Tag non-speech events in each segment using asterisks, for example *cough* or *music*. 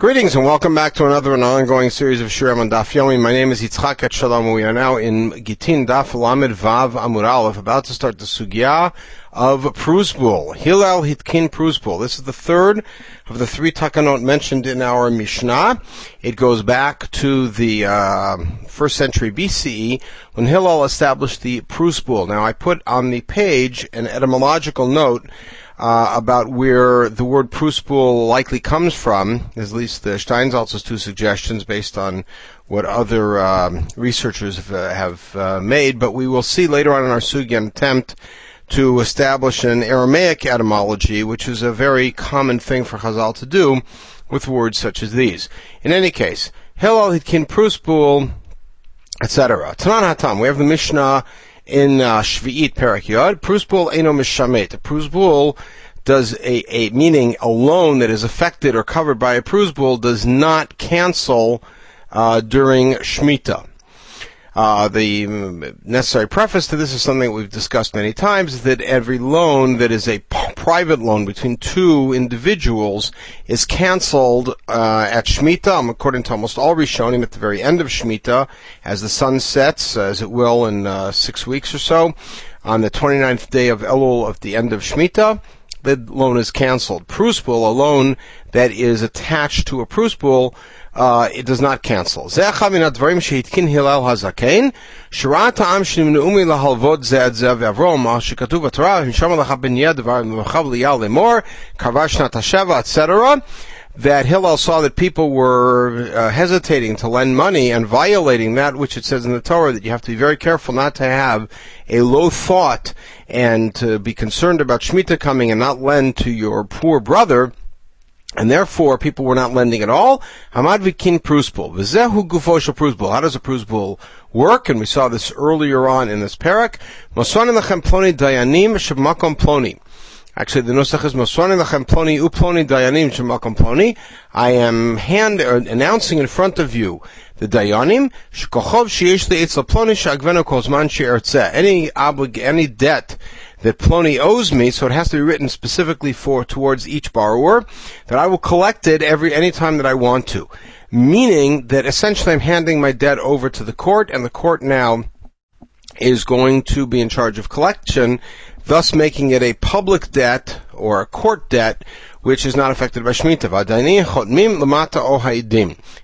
Greetings and welcome back to another and ongoing series of Shirim on Daf Yomi. My name is Yitzchak Etshalom. We are now in Gitin Daf Lamed Vav Amud Aleph, about to start the Sugya of Prusbul. Hillel Hitkin Prusbul. This is the third of the three takanot mentioned in our Mishnah. It goes back to the uh, first century BCE when Hillel established the Prusbul. Now I put on the page an etymological note uh, about where the word Prusbul likely comes from, at least the Steinsaltz's two suggestions based on what other um, researchers have, uh, have uh, made, but we will see later on in our sugi an attempt to establish an Aramaic etymology, which is a very common thing for Chazal to do with words such as these. In any case, Hillel Hitkin Prusbul, etc. Tanan Hatam, we have the Mishnah in uh, Shvi'it Perak Yod, Prusbul Eno Mishamet. A Prusbul does a, a, meaning a loan that is affected or covered by a Prusbul does not cancel uh, during Shemitah. Uh, the necessary preface to this is something we've discussed many times, that every loan that is a p- private loan between two individuals is canceled uh, at Shemitah, um, according to almost all Rishonim, at the very end of Shemitah, as the sun sets, as it will in uh, six weeks or so, on the 29th day of Elul of the end of Shemitah, the loan is canceled. Prusbul, a loan that is attached to a Prusbul, uh, it does not cancel. That Hillel saw that people were uh, hesitating to lend money and violating that which it says in the Torah that you have to be very careful not to have a low thought and to be concerned about Shemitah coming and not lend to your poor brother and therefore people were not lending at all. Hamad vikin prusbul. V'zehu gufo prusbul. How does a prusbul work? And we saw this earlier on in this parak. Mosonim lechem ploni dayanim shemakom ploni. Actually, the nusach is Mosonim lechem ploni uploni dayanim shemakom ploni. I am hand uh, announcing in front of you the dayanim shkochov sheyesh le'itz ploni shagvenu kozman she'ertzeh. Any oblig, any debt that Plony owes me, so it has to be written specifically for towards each borrower, that I will collect it every any time that I want to. Meaning that essentially I'm handing my debt over to the court, and the court now is going to be in charge of collection, thus making it a public debt or a court debt which is not affected by Shemitah.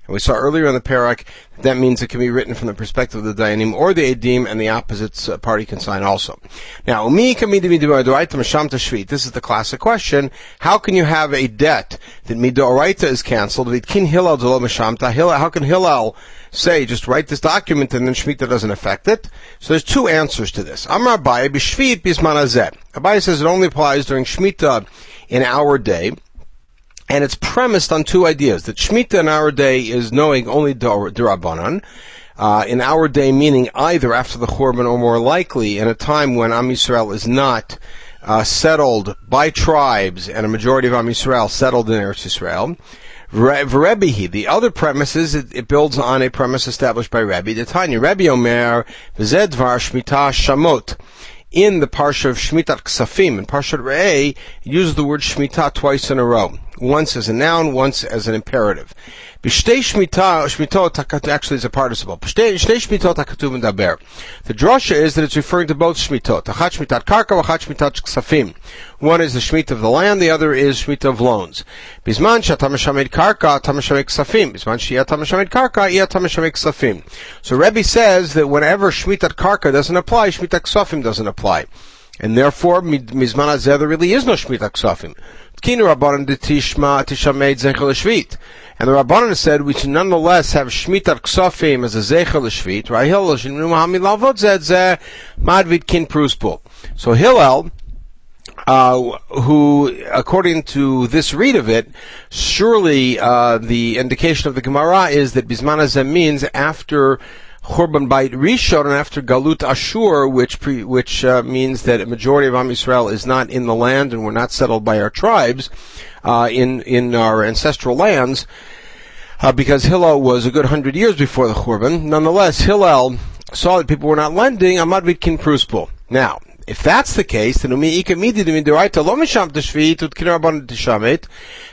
And we saw earlier in the parak that means it can be written from the perspective of the Dayanim or the Edim, and the opposite uh, party can sign also. Now, this is the classic question. How can you have a debt that Midoraita is cancelled? How can Hillel say, just write this document and then Shemitah doesn't affect it? So there's two answers to this. Amar. Abaye says it only applies during Shemitah in our day. And it's premised on two ideas. That Shemitah in our day is knowing only Durabanan. Uh, in our day, meaning either after the Churban or more likely in a time when Am Yisrael is not uh, settled by tribes and a majority of Am Yisrael settled in Eretz Yisrael. Rebbe, the other premise is it, it, builds on a premise established by Rebbe. The Tanya Rebbe Omer V'zedvar Shmita Shamot in the Parsha of Shmitat Ksafim, in Parsha Re'eh, uses the word Shemitah twice in a row. Once as a noun, once as an imperative. B'shtei shmitot, actually it's a participle. B'shtei shmitot hakatuv daber. The drasha is that it's referring to both shmitot. Achat shmitat karka, achat shmitat ksafim. One is the shmit of the land, the other is shmit of loans. Bisman shatam karka, tam ksafim. Bisman shiyat karka, iyat ksafim. So Rebbe says that whenever shmitat karka doesn't apply, shmitat ksafim doesn't apply. And therefore, mizman hazeh, there really is no shmitat ksafim. Zechel. And the Rabbanan said we should nonetheless have Shmitat Ksofim as a Zeichel Shvit. So Hillel, uh, who, according to this read of it, surely uh, the indication of the Gemara is that Bismanazem means after Churban Bait Rishon after Galut Ashur, which pre, which uh, means that a majority of Am Yisrael is not in the land and we're not settled by our tribes uh, in in our ancestral lands, uh, because Hillel was a good hundred years before the Churban. Nonetheless, Hillel saw that people were not lending. Amad Vitkin Pruspul. Now, If that's the case, then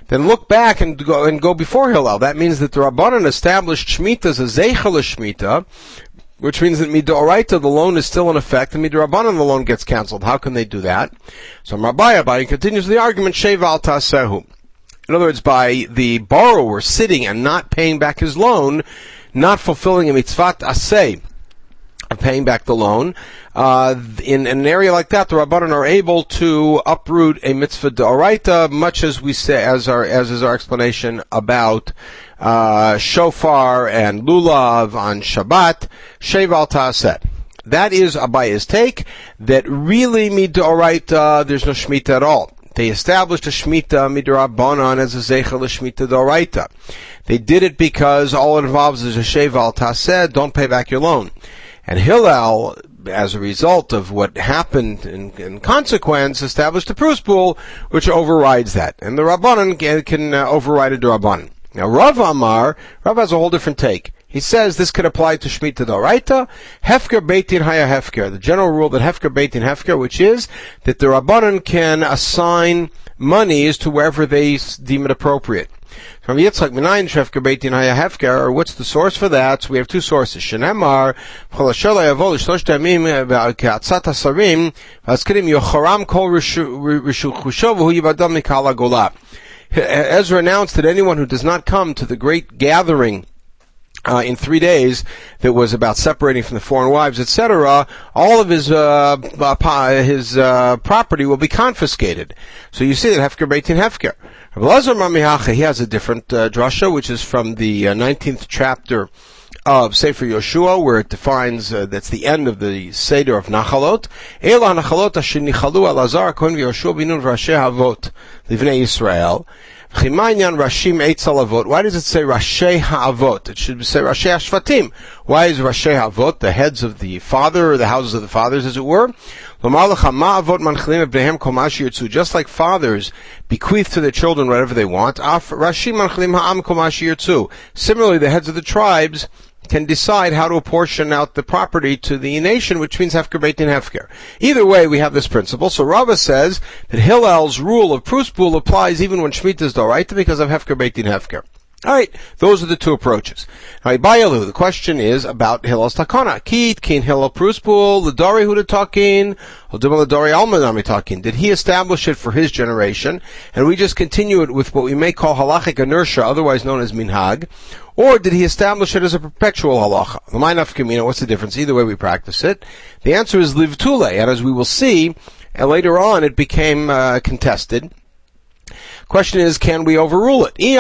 then look back and go and go before Hillel. That means that the Rabbanan established Shemitah as a Zeichel Shemitah, which means that midoraita the loan is still in effect, and midorabanan the loan gets cancelled. How can they do that? So Rabbi Abai continues the argument sheval tasehu. In other words, by the borrower sitting and not paying back his loan, not fulfilling a mitzvah asay, of paying back the loan. Uh, in, in, an area like that, the rabbanon are able to uproot a mitzvah d'oraita, much as we say, as our as is our explanation about uh, shofar and lulav on Shabbat, sheval ta'aset. That is Abaye's take, that really midoraita, there's no shmita at all. They established a shmita midrabanan as a zeichel shmita d'oraita. They did it because all it involves is a sheval taseh, don't pay back your loan. And Hillel, as a result of what happened in, in consequence, established a prusbul which overrides that. And the Rabbanan can, can uh, override a Rabbanan. Now Rav Amar, Rav has a whole different take. He says this could apply to Shemitah Doraita, Hefker Beitin Haya Hefker, the general rule that Hefker Beitin Hefker, which is that the Rabbanan can assign monies to wherever they deem it appropriate. From Yitzchak Minayin Shefker Beitin Haya Hefker, what's the source for that? So we have two sources. Shenemar, Cholashel Yavol Shlosh Tamim Ka'atzat Hasarim, Vaskirim Yochoram Kol Rishu Chushav Hu Yivadam Mikala Gola. Ezra announced that anyone who does not come to the great gathering uh, in three days that was about separating from the foreign wives, etc., all of his uh, uh his uh, property will be confiscated. So you see that Hefker Beitin Hefker. Lazar Mamihacha, he has a different uh, drasha, which is from the uh, 19th chapter of Sefer Yoshua, where it defines uh, that's the end of the Seder of Nachalot. Ela Nachalot asher nichalu al Azar kohen v'Yoshua binu v'Rashi Havot livnei Yisrael. Chimanyan Rashim Eitz Avot. Why does it say Rashi Ha'avot? It should say Rashi Hashvatim. Why is Rashi Ha'avot the heads of the father, or the houses of the fathers, as it were? Just like fathers bequeath to their children whatever they want, Similarly, the heads of the tribes can decide how to apportion out the property to the nation, which means Hefker Beit and Hefker. Either way, we have this principle. So Rava says that Hillel's rule of Prusbul applies even when Shemitah is Doraita because of Hefker Beit and Hefker. Alright, those are the two approaches. Alright, Bayalu, the question is about Hillel's Takana. Kit, Kin Hillel Pruspul, Ladari Hudatakin, Hodimel Ladari Almanami Takin. Did he establish it for his generation? And we just continue it with what we may call halachic inertia, otherwise known as minhag. Or did he establish it as a perpetual halacha? What's the difference? Either way we practice it. The answer is Livtule, and as we will see, and later on it became uh, contested. Question is, can we overrule it? If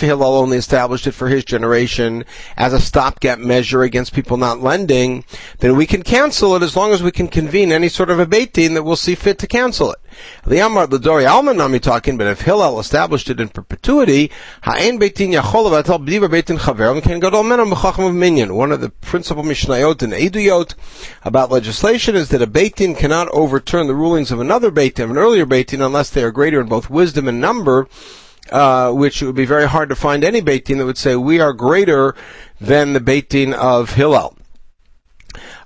Hillel only established it for his generation as a stopgap measure against people not lending, then we can cancel it as long as we can convene any sort of a beit din that will see fit to cancel it. The Amar Ladori Alman Nami talking, but if Hillel established it in perpetuity, of Minyan. One of the principal Mishnayot and Eduyot about legislation is that a Beitin cannot overturn the rulings of another Beitin, an earlier Beitin, unless they are greater in both wisdom and number, uh, which it would be very hard to find any Beitin that would say we are greater than the Beitin of Hillel.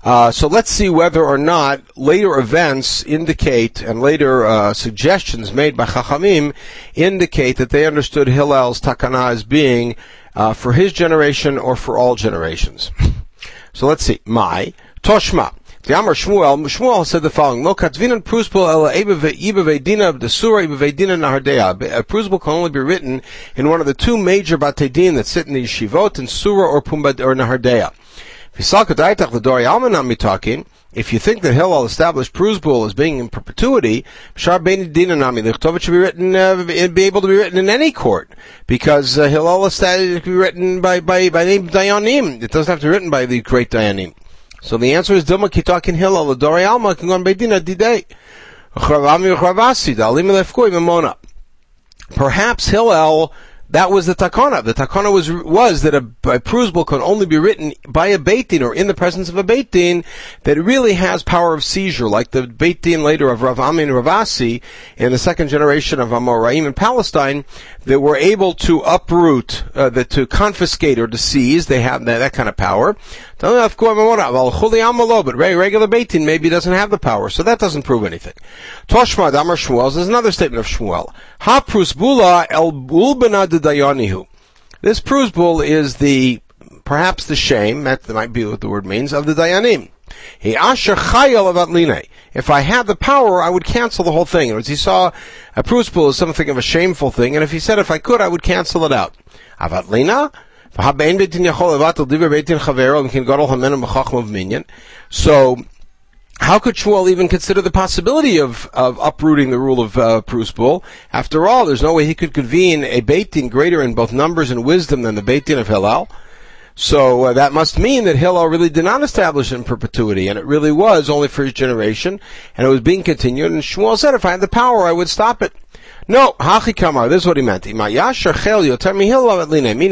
Uh, so let's see whether or not later events indicate and later uh, suggestions made by Chachamim indicate that they understood Hillel's takana as being uh, for his generation or for all generations. *laughs* so let's see. My Toshma. The Amar Shmuel, Shmuel said the following: Lo katvinan prusbul ela ibevedina of the surah ibevedina nahardea. A prusbul can only be written in one of the two major batedin that sit in the yeshivot, in surah or pumbad or nahardea. If you think that Hillel established Pruzbul as being in perpetuity, Shar Bein Dinanami, the Chtovat should be written, uh, be able to be written in any court, because uh, Hillel established to be written by, by, by name Dayanim. It doesn't have to be written by the great Dayanim. So the answer is Dilma Kitakin Hillel, the Dori Alma, can go on Beidina Didei. Perhaps Hillel that was the takana. The takana was was that a, a prusbul can only be written by a beitin or in the presence of a beitin that really has power of seizure, like the beitin later of Rav Amin Ravasi in the second generation of Amoraim in Palestine, that were able to uproot, uh, to confiscate or to seize. They have that, that kind of power. Well, but regular Beitin maybe doesn't have the power, so that doesn't prove anything. Toshma Damar Shmuel is another statement of Shmuel. Ha Prusbula el Bulbana de Dayanihu. This Prusbul is the, perhaps the shame, that might be what the word means, of the Dayanim. He asher chayel avatline. If I had the power, I would cancel the whole thing. As he saw a prusbul as something of a shameful thing, and if he said if I could, I would cancel it out. Avatlina? So, how could Shmuel even consider the possibility of, of uprooting the rule of uh, Prusbul? After all, there's no way he could convene a Beit Din greater in both numbers and wisdom than the Beit Din of Hillel. So uh, that must mean that Hillel really did not establish in perpetuity, and it really was only for his generation, and it was being continued. And Shmuel said, if I had the power, I would stop it. No, hachi kamar. This is what he meant. Meaning,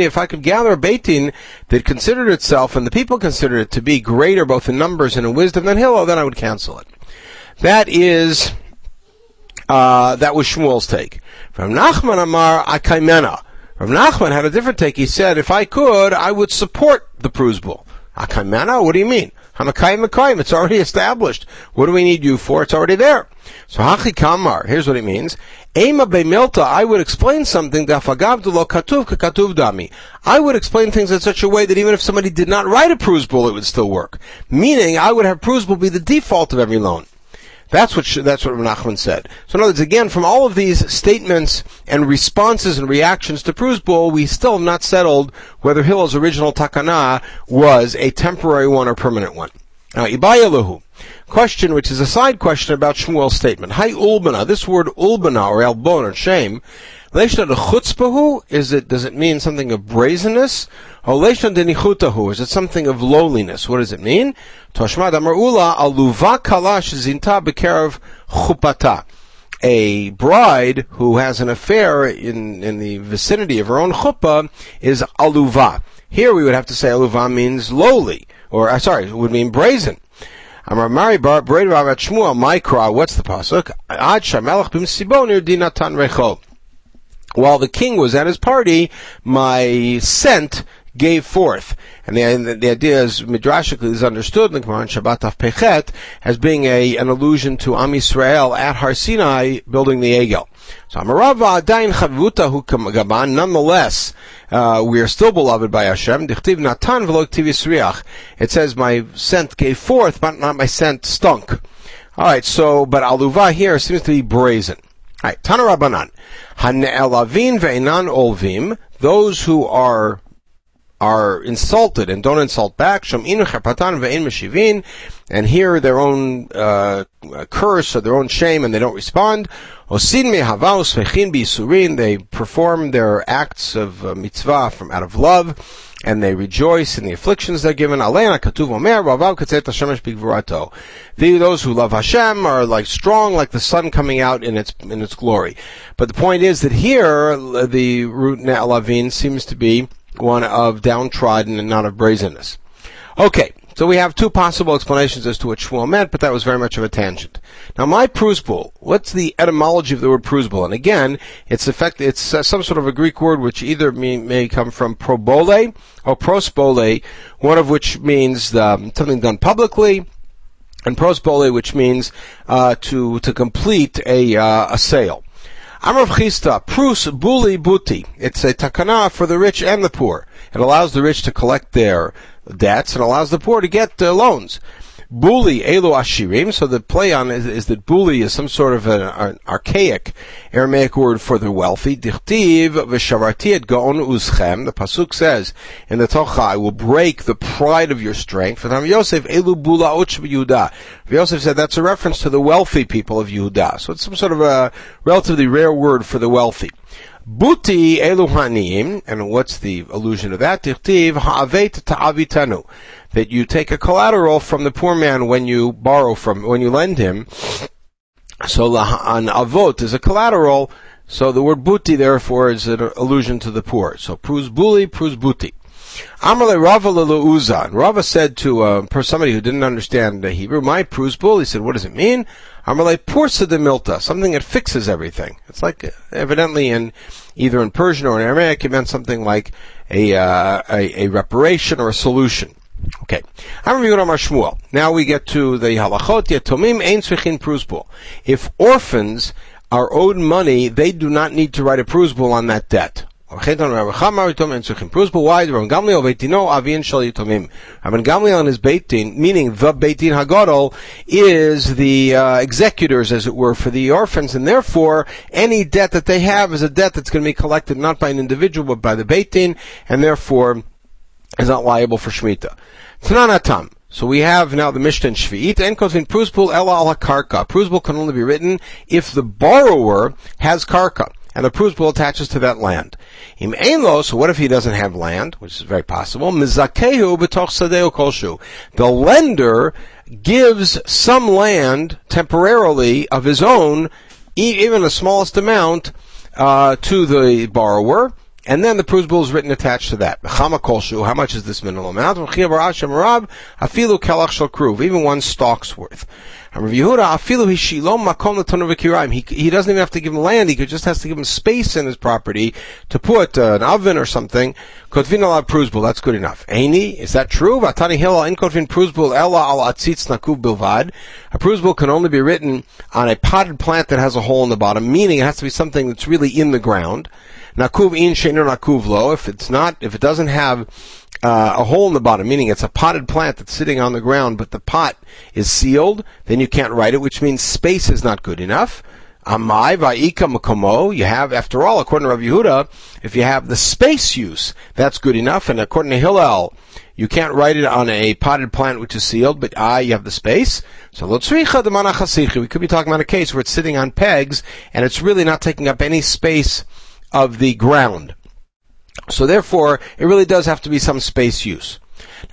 if I could gather a beitin that considered itself and the people considered it to be greater both in numbers and in wisdom than Hillel, then I would cancel it. That is, uh, that was Shmuel's take. From Nachman Amar Akaimena. Rav Nachman had a different take. He said, if I could, I would support the Prusbul. Akaimana? What do you mean? Hamakayim Makayim. It's already established. What do we need you for? It's already there. So Hachi Kamar. Here's what it means. Ema Milta, I would explain something Dafagavdulo Katuv Katuv Dami. I would explain things in such a way that even if somebody did not write a Prusbul, it would still work. Meaning, I would have Prusbul be the default of every loan. That's what that's what Nachman said. So in other words, again, from all of these statements and responses and reactions to Prusbul, we still have not settled whether Hillel's original takana was a temporary one or permanent one. Now, Ibayaluhu. Question which is a side question about Shmuel's statement. Hi ulbana. This word ulbana or elbon or shame is it, does it mean something of brazenness? Or leishna de nichutahu, is it something of lowliness? What does it mean? Toshmad amar ula aluva kalash zinta bekerav chupata. A bride who has an affair in, in the vicinity of her own chuppah is aluva. Here we would have to say aluva means lowly, or, uh, sorry, it would mean brazen. Amar Mari Bar Braid Ravat Shmuel Mikra. What's the pasuk? While the king was at his party, my scent gave forth. And the, the idea is midrashically is understood in the Gemara Shabbat of Pechet as being a, an allusion to Am Yisrael at Har Sinai building the Egel. So Amarava Adain Chavuta Hu Gaban, nonetheless, uh, we are still beloved by Hashem. Dichtiv Natan V'lo Yisriach. It says my scent gave forth, but not my scent stunk. Alright, so, but Aluva here seems to be brazen. Alright, Tana Rabbanan. Hane'elavin ve'enan olvim, those who are are insulted and don't insult back. And hear their own uh, curse or their own shame, and they don't respond. They perform their acts of uh, mitzvah from out of love and they rejoice in the afflictions they're given. Bigvurato. Those who love Hashem are like strong, like the sun coming out in its in its glory. But the point is that here the root lavin seems to be one of downtrodden and not of brazenness. Okay, so we have two possible explanations as to what Shmuel meant, but that was very much of a tangent. Now, my prusbul, what's the etymology of the word prusbul? And again, it's effect, it's uh, some sort of a Greek word which either may, may come from probole or prosbole, one of which means um, something done publicly, and prosbole, which means uh, to to complete a uh, a sale. Amrav Chisda, Prus Buli Buti. It's a takana for the rich and the poor. It allows the rich to collect their debts and allows the poor to get uh, loans. Buli elu ashirim. So the play on is, is that buli is some sort of an, an, archaic Aramaic word for the wealthy. Dichtiv v'shavarti et gaon uschem. The pasuk says in the Tocha, "I will break the pride of your strength." And Yosef elu bula Yehuda. Yosef said that's a reference to the wealthy people of Yehuda. So it's some sort of a relatively rare word for the wealthy. Buti Eluhanim, and what's the allusion to that? Tichtiv ha'avet ta'avitanu. That you take a collateral from the poor man when you borrow from, when you lend him. So an avot is a collateral, so the word buti therefore is an allusion to the poor. So prus buli, prus buti. Amrle Rava Lelauza. Rava said to uh, somebody who didn't understand Hebrew, my prus bul. He said, what does it mean? Amalei Pursa de Milta, something that fixes everything. It's like, uh, evidently in, either in Persian or in Aramaic, it meant something like a, uh, a, a, reparation or a solution. Okay. Now we get to the halachot. Yetomim ein tzvichin prusbul. If orphans are owed money, they do not need to write a prusbul on that debt. Why? Rabban Gamliel and his Beitin, meaning the Beitin Hagadol, is the uh, executors, as it were, for the orphans, and therefore any debt that they have is a debt that's going to be collected not by an individual but by the Beitin, and therefore is not liable for Shemitah. Tananatam. So we have now the Mishnah in Shvi'it, and in Pruzbul Ela ala Karka. Pruzbul can only be written if the borrower has Karka, and the Pruzbul attaches to that land. Im Einlo, so what if he doesn't have land, which is very possible? Mizakehu b'toch sadeo kolshu. The lender gives some land temporarily of his own, even the smallest amount, uh, to the borrower, and then the Prus is written attached to that. How much is this minimum amount? Even one stalk's worth. He, he doesn't even have to give him land, he just has to give him space in his property to put uh, an oven or something. That's good enough. Aini, is that true? A pruzbul can only be written on a potted plant that has a hole in the bottom, meaning it has to be something that's really in the ground. Nakuv in shener nakuv lo. If it's not, if it doesn't have uh, a hole in the bottom, meaning it's a potted plant that's sitting on the ground, but the pot is sealed, then you can't write it, which means space is not good enough. Amai va'ika makomo. You have, after all, according to Rav Yehuda, if you have the space use, that's good enough. And according to Hillel, you can't write it on a potted plant which is sealed, but ah, you have the space. So lotzricha de We could be talking about a case where it's sitting on pegs and it's really not taking up any space of the ground. So therefore, it really does have to be some space use.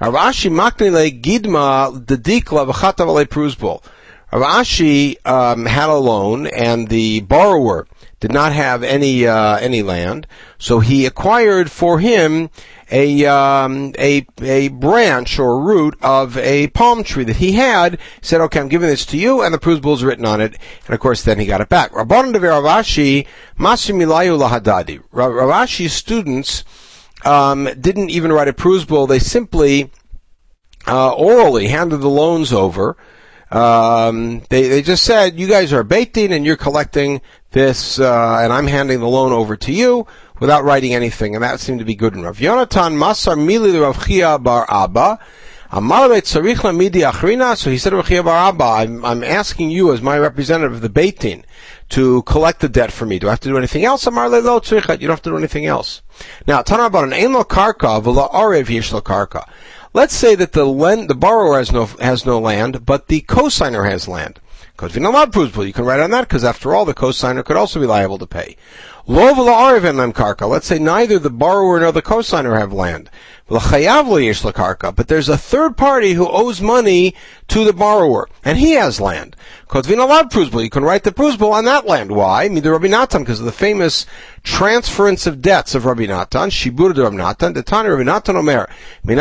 Ravashi maknile gidma dedikla v'chatavale pruzbol. Ravashi um, had a loan, and the borrower did not have any uh, any land, so he acquired for him a um, a a branch or root of a palm tree that he had. He said, "Okay, I'm giving this to you," and the Prus is written on it, and of course, then he got it back. Rabbanon de Ravashi Masimilayu lahadadi. Ravashi's students um, didn't even write a Prus They simply uh, orally handed the loans over. Um, they they just said, "You guys are baiting, and you're collecting this, uh, and I'm handing the loan over to you." without writing anything, and that seemed to be good enough. Yonatan Masar Mili Rav Chia Bar Abba. So he said I'm, I'm asking you as my representative of the Beitin to collect the debt for me. Do I have to do anything else? You don't have to do anything else. Now, Tana about an Ein Karka, V'la Arev Yesh Karka. Let's say that the lend, the borrower has no, has no land, but the cosigner has land. You can write on that because after all, the cosigner could also be liable to pay. Let's say neither the borrower nor the cosigner have land. But there's a third party who owes money to the borrower, and he has land. You can write the prusbul on that land. Why? Rabbi Natan, because of the famous transference of debts of Rabbi Natan, Shibur de Rabbi Natan, the Tani Rabbi Natan Omer, Let's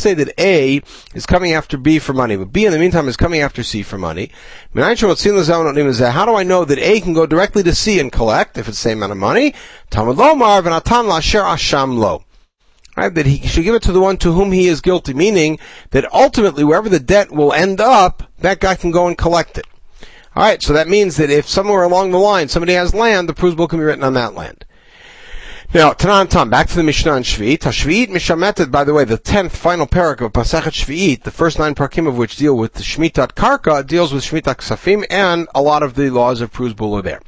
say that A is coming after B for money, but B in the meantime is coming after C for money. How do I know that A can go directly to see and collect if it's the same amount of money? Talmud Lomar v'natan lasher asham lo. Right, that he should give it to the one to whom he is guilty, meaning that ultimately wherever the debt will end up, that guy can go and collect it. Alright, so that means that if somewhere along the line somebody has land, the Prus can be written on that land. Now, Tanan Tam, back to the Mishnah on Shvi'it. Shvi'it Mishametet, by the way, the tenth final parak of Pasachet Shvi'it, the first nine parakim of which deal with the Shmitat Karka, deals with Shmitat Ksafim, and a lot of the laws of Prus are there.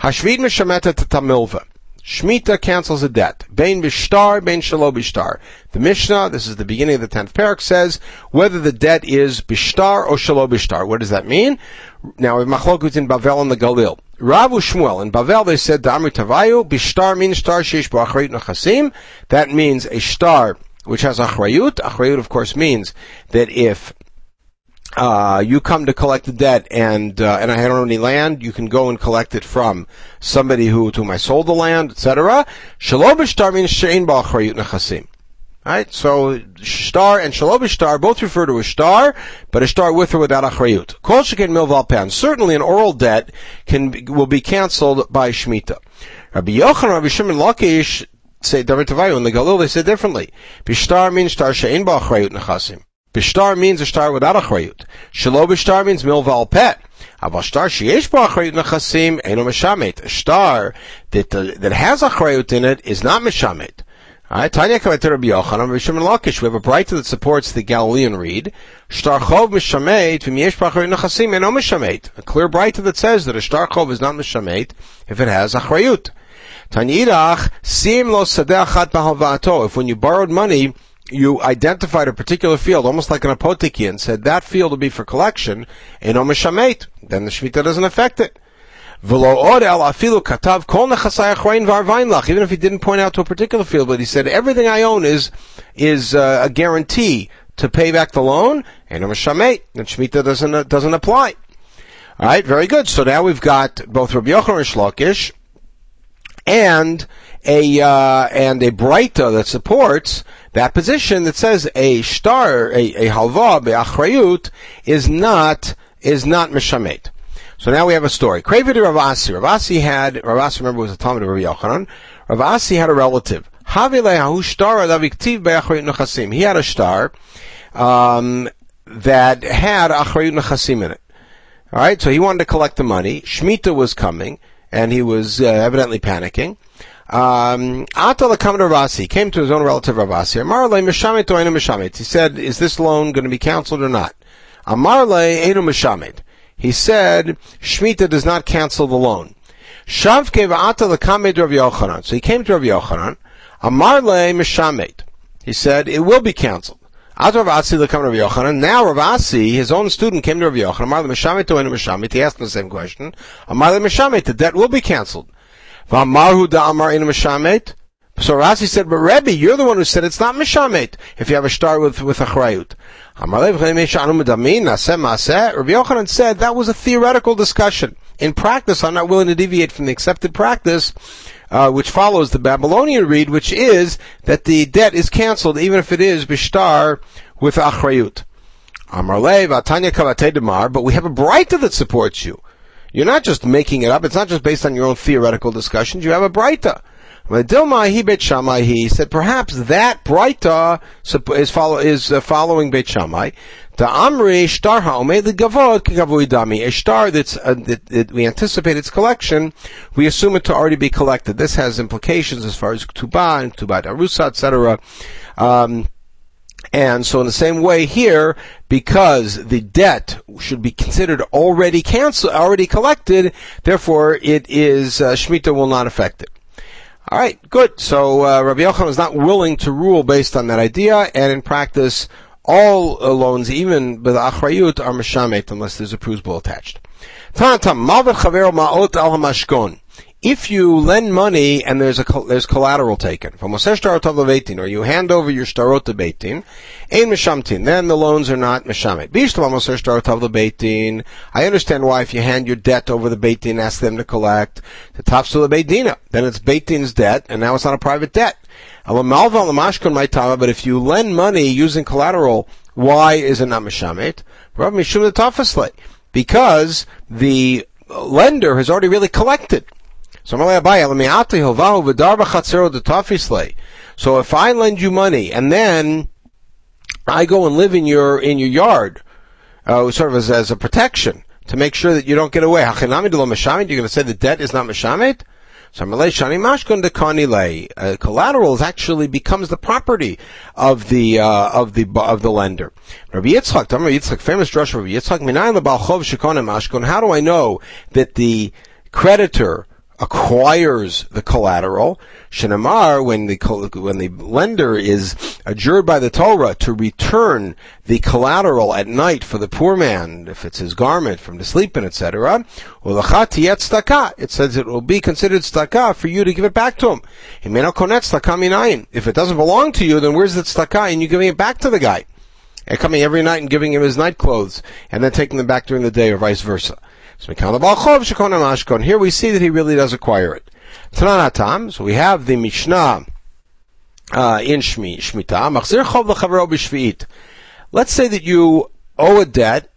Hashvi'it Mishametet Tamilva. Shmita cancels a debt. Bain bishtar, bain shalo bishtar. The Mishnah, this is the beginning of the tenth parak, says whether the debt is bishtar or shalo bishtar. What does that mean? Now, machlokut in Bavel and the Galil. Rav Shmuel in Bavel they said Damri Tavayu bishtar means star sheish ba'achrayut nechasim. That means a star which has achrayut. Achrayut, of course, means that if uh, you come to collect the debt and uh, and I don't own any land, you can go and collect it from somebody who to whom I sold the land, etc. Shalom b'shtar means she'in ba'achrayut nechasim. Right? So, star and shalom star both refer to a star, but a star with or without achrayut. Kol sheken milval pan. Certainly an oral debt can, will be cancelled by shmita. Rabbi Yochanan, Rabbi Shimon Lakish say Davar Tavayu. In the Galil, they say differently. Bishtar means star she'en ba achrayut nechasim. Bishtar means a star without achrayut. Shelo bishtar means milval pet. Aval shtar sheyesh nechasim. A star that, uh, that has achrayut in it is not mishamet. Alright, Tanya Kavatir Rabbi Yochanan, Rishon Lakish. We have a Breita that supports the Galilean read. Shtar chov mishamet, v'miesh b'achrayut nechasim eno mishamet. A clear Breita that says that a star chov is not mishamet if it has achrayut. Tanyidach, sim lo. If when you borrowed money, you identified a particular field, almost like an apoteki, and said that field will be for collection, eno mishamet, then the shmita doesn't affect it. Even if he didn't point out to a particular field, but he said everything I own is is uh, a guarantee to pay back the loan, and a shamet, and shmita doesn't uh, doesn't apply. All right, very good. So now we've got both Rabbi Yochanan and Shlokish, and a uh, and a Breita that supports that position that says a star, a, a halva be'achrayut is not is not mishamet. So now we have a story. Kravid Ravasi. Ravasi had, Ravasi remember was a Talmud of Rabbi Yochanan. Ravasi had a relative. He had a star, um, that had Achrayut Nechasim in it. Alright, so he wanted to collect the money. Shemitah was coming, and he was uh, evidently panicking. Um, Ata Ravasi came to his own relative Ravasi. He said, is this loan going to be cancelled or not? Amarle Einu Mishamet he said, Shemitah does not cancel the loan. Shav gave ata lekamed Rav Yochanan. So he came to Rav Yochanan. Amar le mishamet. He said, it will be canceled. Ata Rav Asi lekamed Rav Yochanan. Now Rav Asi, his own student, came to Rav Yochanan. Amar le mishamet to mishamet. He asked him the same question. Amar le mishamet. The debt will be canceled. V'amarhu da amar in mishamet. So Rasi said, but Rebbe, you're the one who said it's not mishamet if you have a star with, with achrayut. Rabbi Yochanan said that was a theoretical discussion. In practice, I'm not willing to deviate from the accepted practice, uh, which follows the Babylonian read, which is that the debt is cancelled even if it is bishtar with achrayut. Amarlev, Atanya Kavate Demar, but we have a Breita that supports you. You're not just making it up. It's not just based on your own theoretical discussions. You have a Breita. He said perhaps that Breita is follow is uh, following Bet Shammai. The Amri Shtar the Gavod Dami a star that's uh, that, that, we anticipate its collection, we assume it to already be collected. This has implications as far as Tuba and Tuba Darusa, etc. Um, and so in the same way here, because the debt should be considered already canceled, already collected, therefore it is, uh, Shemitah will not affect it. All right, good. So uh, Rabbi Yochanan is not willing to rule based on that idea, and in practice, all uh, loans, even with achrayut, are mishamet unless there's a prusbul attached. If you lend money and there's a there's collateral taken from or you hand over your starot to beitin, ein mishamtin, then the loans are not mishamet. I understand why if you hand your debt over the beitin, ask them to collect the the beidina, then it's beitin's debt, and now it's not a private debt. But if you lend money using collateral, why is it not mishamet? Because the lender has already really collected. So if I lend you money and then I go and live in your in your yard, uh, sort of as, as a protection to make sure that you don't get away, you're going to say the debt is not mishamet? So uh, collateral is actually becomes the property of the uh, of the of the lender. Rabbi Yitzchak, Rabbi Yitzchak, famous drush Rabbi Yitzchak, How do I know that the creditor acquires the collateral. Shinamar, when the when the lender is adjured by the Torah to return the collateral at night for the poor man, if it's his garment from the sleeping, etc. It says it will be considered staka for you to give it back to him. He may not connect staka If it doesn't belong to you, then where's the staka and you giving it back to the guy? And coming every night and giving him his night clothes, and then taking them back during the day, or vice versa. Here we see that he really does acquire it. Tananatam, so we have the Mishnah uh, in Shmi, Shmita, Machzir Chov B'Shvi'it. Let's say that you owe a debt,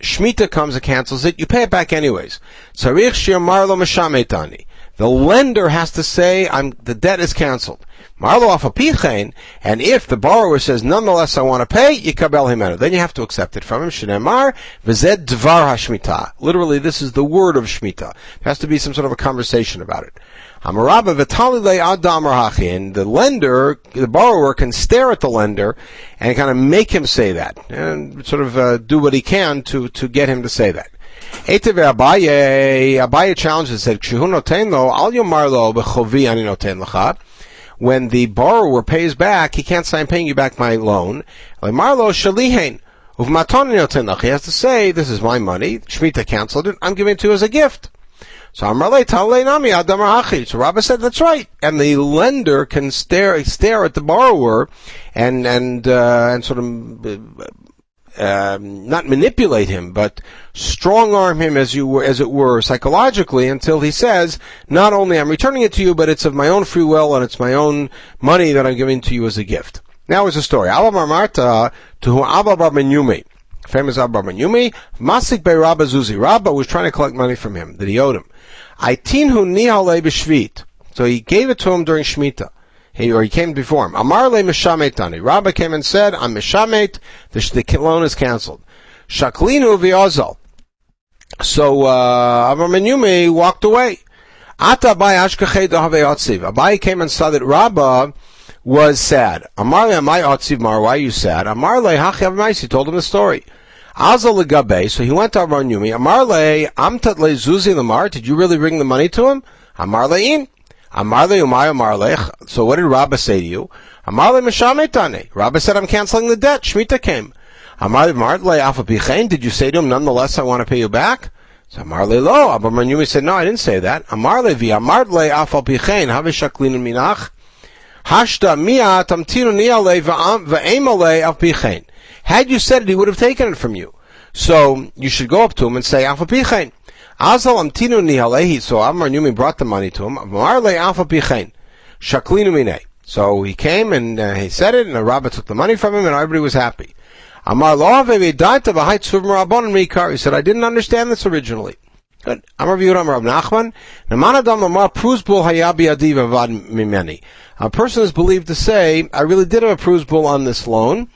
Shmita comes and cancels it, you pay it back anyways. Tzarich Shir Marlo Meshametani. The lender has to say, I'm, the debt is canceled. And if the borrower says, nonetheless I want to pay, yikabel himenu. Then you have to accept it from him. Shnemar, v'zed dvar hashmita. Literally, this is the word of shmita. There has to be some sort of a conversation about it. Hamarabba v'talile adam and the lender, the borrower can stare at the lender and kind of make him say that, and sort of uh, do what he can to, to get him to say that. Etev Abaye, Abaye challenges said, al yomarlo lecha when the borrower pays back, he can't say, I'm paying you back my loan. Marlo shalihen. He has to say, this is my money. Shemitah canceled it. I'm giving it to you as a gift. So Rabbi said that's right, and the lender can stare stare at the borrower, and and uh, and sort of um, not manipulate him, but strong arm him as you were, as it were, psychologically until he says, not only I'm returning it to you, but it's of my own free will and it's my own money that I'm giving to you as a gift. Now is a story. Abba Marta to whom Abba Bar famous Abba Bar Yumi, Masik Be Rabba Zuzi. Rabba was trying to collect money from him that he owed him. Aitinhu nihale b'shvit. So he gave it to him during Shemitah. He, or he came before him. Amar le mishametani. Rabba came and said, I'm mishamet, the, the loan is cancelled. Shaklinu v'ozal. So, uh, Yumi walked away. Ata Abai ashkachei dahave otziv. Abai came and saw that Rabba was sad. Amar le amai otziv mar, why are you sad? Amar le hachi He told him the story. Azal legabe, so he went to Abraham Yumi. Amar le amtat le zuzi lamar, did you really bring the money to him? Amar le'in. Amarle umay amarlech. So what did Rabba say to you? Amarle mishametane. Rabba said, I'm canceling the debt. Shmita came. Amarle marle alpha bichain. Did you say to him, nonetheless, I want to pay you back? So Amarle lo. Abba Manyumi said, no, I didn't say that. Amarle vi amarle alpha bichain. Have shaklin minach. Hashta mia tamtinu niale va'emale alpha bichain. Had you said it, he would have taken it from you. So you should go up to him and say alpha bichain. Azal amtinu nihalehi. So Amar Numi brought the money to him. Marle alpha pichain. Shaklinu mine. So he came and uh, he said it, and the rabbi took the money from him, and everybody was happy. Amar He said, I didn't understand this originally. Good. Amar Viyud Amar Nachman. Namanadam Amar Pruzbul Hayabi Adiv Avad Mimeni. A person is believed to say, I really did have a Pruzbul on this loan,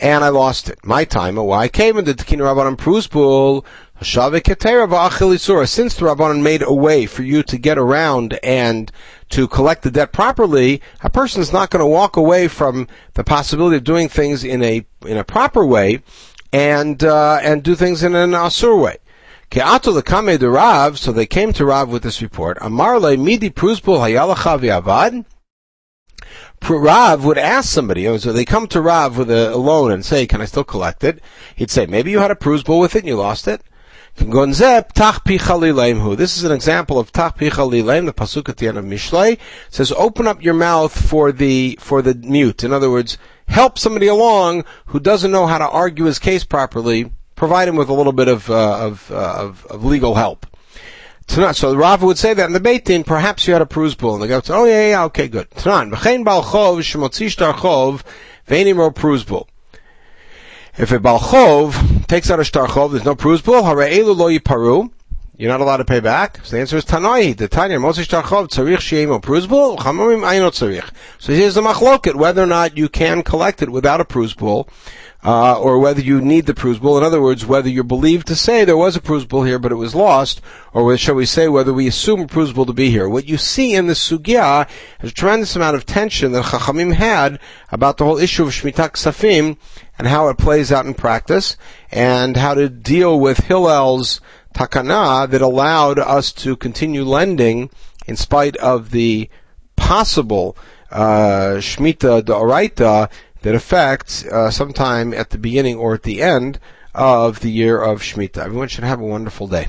and I lost it. My time, why I came the Tekin Rabbanim Pruzbul since the Rabbanan made a way for you to get around and to collect the debt properly, a person is not going to walk away from the possibility of doing things in a in a proper way and uh, and do things in an asur way. the Rav, so they came to Rav with this report. Amarle midi pruzbul hayalacha avad. Rav would ask somebody, so they come to Rav with a loan and say, can I still collect it? He'd say, maybe you had a pruzbul with it and you lost it. This is an example of tach pichalilaim, the pasuk at the end of Mishlei. says, open up your mouth for the, for the mute. In other words, help somebody along who doesn't know how to argue his case properly, provide him with a little bit of, uh, of, uh, of, of, legal help. So the Rav would say that in the Beit Din, perhaps you had a bull, and the guy would say, oh yeah, yeah, okay, good. Tanan, v'chein bal chov, shemotzi shtar chov, ro pruz bull. If a Balchov takes out a Shtarchov, there's no Hara'elu lo yiparu, you're not allowed to pay back. So the answer is Tanoi. The Tanya, Moshe Shtarchov, Tzarich Sheimo Pruzbul, Chamomim Ayno Tzarich. So here's the Machloket, whether or not you can collect it without a Pruzbul, uh, or whether you need the Pruzbul. In other words, whether you're believed to say there was a Pruzbul here, but it was lost, or shall we say whether we assume a Pruzbul to be here. What you see in the Sugya is a tremendous amount of tension that Chachamim had about the whole issue of Shmitat Ksafim, and how it plays out in practice, and how to deal with Hillel's takana that allowed us to continue lending in spite of the possible uh, Shemitah D'Oraita that affects uh, sometime at the beginning or at the end of the year of Shemitah. Everyone should have a wonderful day.